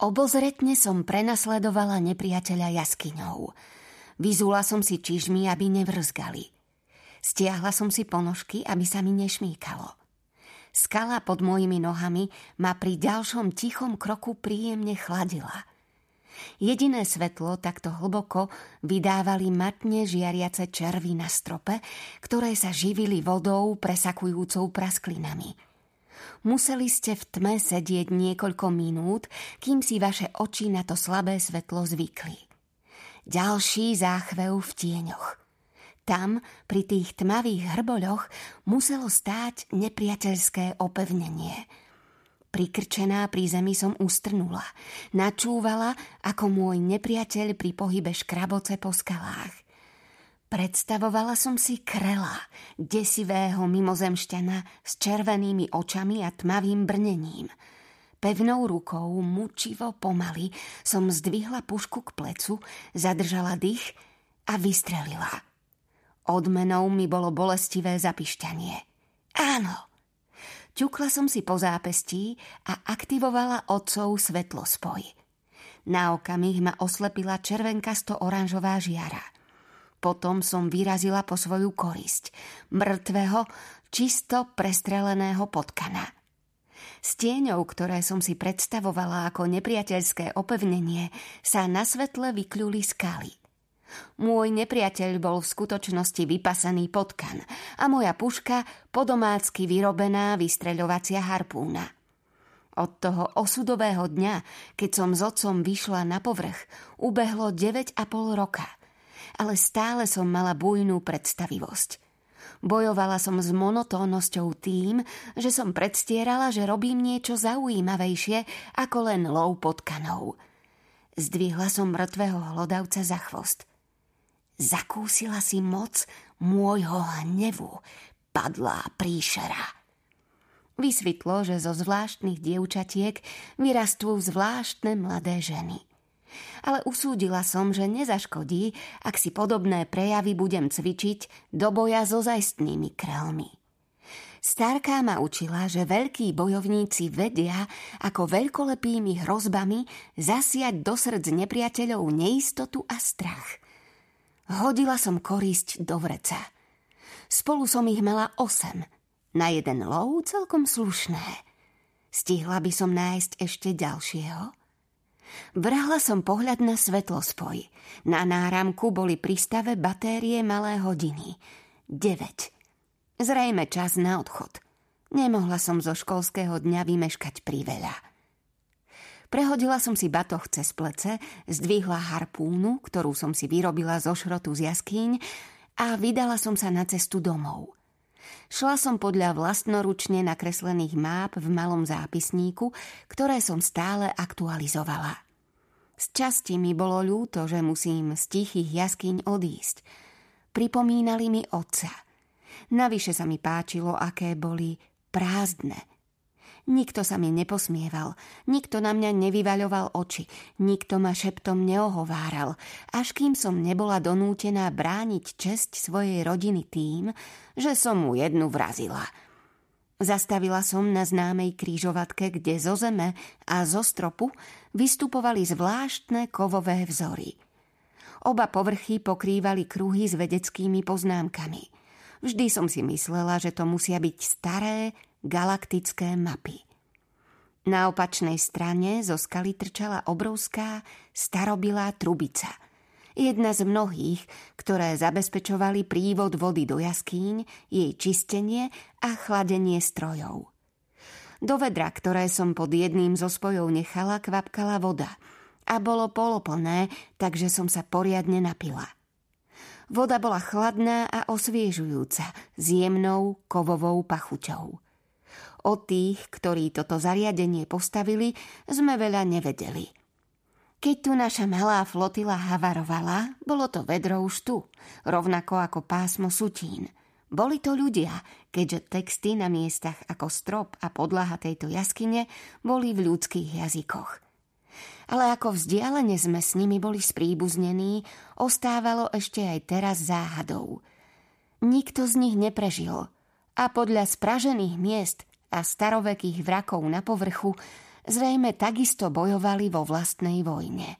Obozretne som prenasledovala nepriateľa jaskyňou. Vyzula som si čižmy, aby nevrzgali. Stiahla som si ponožky, aby sa mi nešmíkalo. Skala pod mojimi nohami ma pri ďalšom tichom kroku príjemne chladila. Jediné svetlo takto hlboko vydávali matne žiariace červy na strope, ktoré sa živili vodou presakujúcou prasklinami – Museli ste v tme sedieť niekoľko minút, kým si vaše oči na to slabé svetlo zvykli. Ďalší záchvev v tieňoch. Tam, pri tých tmavých hrboľoch, muselo stáť nepriateľské opevnenie. Prikrčená pri zemi som ustrnula. Načúvala, ako môj nepriateľ pri pohybe škraboce po skalách – Predstavovala som si krela, desivého mimozemšťana s červenými očami a tmavým brnením. Pevnou rukou, mučivo pomaly, som zdvihla pušku k plecu, zadržala dých a vystrelila. Odmenou mi bolo bolestivé zapišťanie. Áno. Ťukla som si po zápestí a aktivovala otcov svetlospoj. Na okamih ma oslepila červenkasto-oranžová žiara – potom som vyrazila po svoju korisť. Mŕtvého, čisto prestreleného potkana. S tieňou, ktoré som si predstavovala ako nepriateľské opevnenie, sa na svetle vykľuli skaly. Môj nepriateľ bol v skutočnosti vypasaný potkan a moja puška podomácky vyrobená vystreľovacia harpúna. Od toho osudového dňa, keď som s otcom vyšla na povrch, ubehlo 9,5 roka – ale stále som mala bujnú predstavivosť. Bojovala som s monotónnosťou tým, že som predstierala, že robím niečo zaujímavejšie ako len lov pod kanou. Zdvihla som mŕtvého hlodavca za chvost. Zakúsila si moc môjho hnevu, padlá príšera. Vysvetlo, že zo zvláštnych dievčatiek vyrastú zvláštne mladé ženy ale usúdila som, že nezaškodí, ak si podobné prejavy budem cvičiť do boja so zajstnými krelmi. Starká ma učila, že veľkí bojovníci vedia, ako veľkolepými hrozbami zasiať do srdc nepriateľov neistotu a strach. Hodila som korisť do vreca. Spolu som ich mala osem. Na jeden lov celkom slušné. Stihla by som nájsť ešte ďalšieho? Vrhla som pohľad na svetlospoj. Na náramku boli pri stave batérie malé hodiny. 9. Zrejme čas na odchod. Nemohla som zo školského dňa vymeškať priveľa. Prehodila som si batoh cez plece, zdvihla harpúnu, ktorú som si vyrobila zo šrotu z jaskýň a vydala som sa na cestu domov. Šla som podľa vlastnoručne nakreslených máp v malom zápisníku, ktoré som stále aktualizovala. Z časti mi bolo ľúto, že musím z tichých jaskyň odísť. Pripomínali mi otca. Navyše sa mi páčilo, aké boli prázdne. Nikto sa mi neposmieval, nikto na mňa nevyvaľoval oči, nikto ma šeptom neohováral, až kým som nebola donútená brániť česť svojej rodiny tým, že som mu jednu vrazila. Zastavila som na známej krížovatke, kde zo zeme a zo stropu vystupovali zvláštne kovové vzory. Oba povrchy pokrývali kruhy s vedeckými poznámkami. Vždy som si myslela, že to musia byť staré galaktické mapy. Na opačnej strane zo skaly trčala obrovská starobilá trubica – jedna z mnohých, ktoré zabezpečovali prívod vody do jaskýň, jej čistenie a chladenie strojov. Do vedra, ktoré som pod jedným zo spojov nechala, kvapkala voda a bolo poloplné, takže som sa poriadne napila. Voda bola chladná a osviežujúca, s jemnou kovovou pachuťou. O tých, ktorí toto zariadenie postavili, sme veľa nevedeli – keď tu naša malá flotila havarovala, bolo to vedro už tu, rovnako ako pásmo sutín. Boli to ľudia, keďže texty na miestach ako strop a podlaha tejto jaskyne boli v ľudských jazykoch. Ale ako vzdialene sme s nimi boli spríbuznení, ostávalo ešte aj teraz záhadou. Nikto z nich neprežil a podľa spražených miest a starovekých vrakov na povrchu Zrejme takisto bojovali vo vlastnej vojne.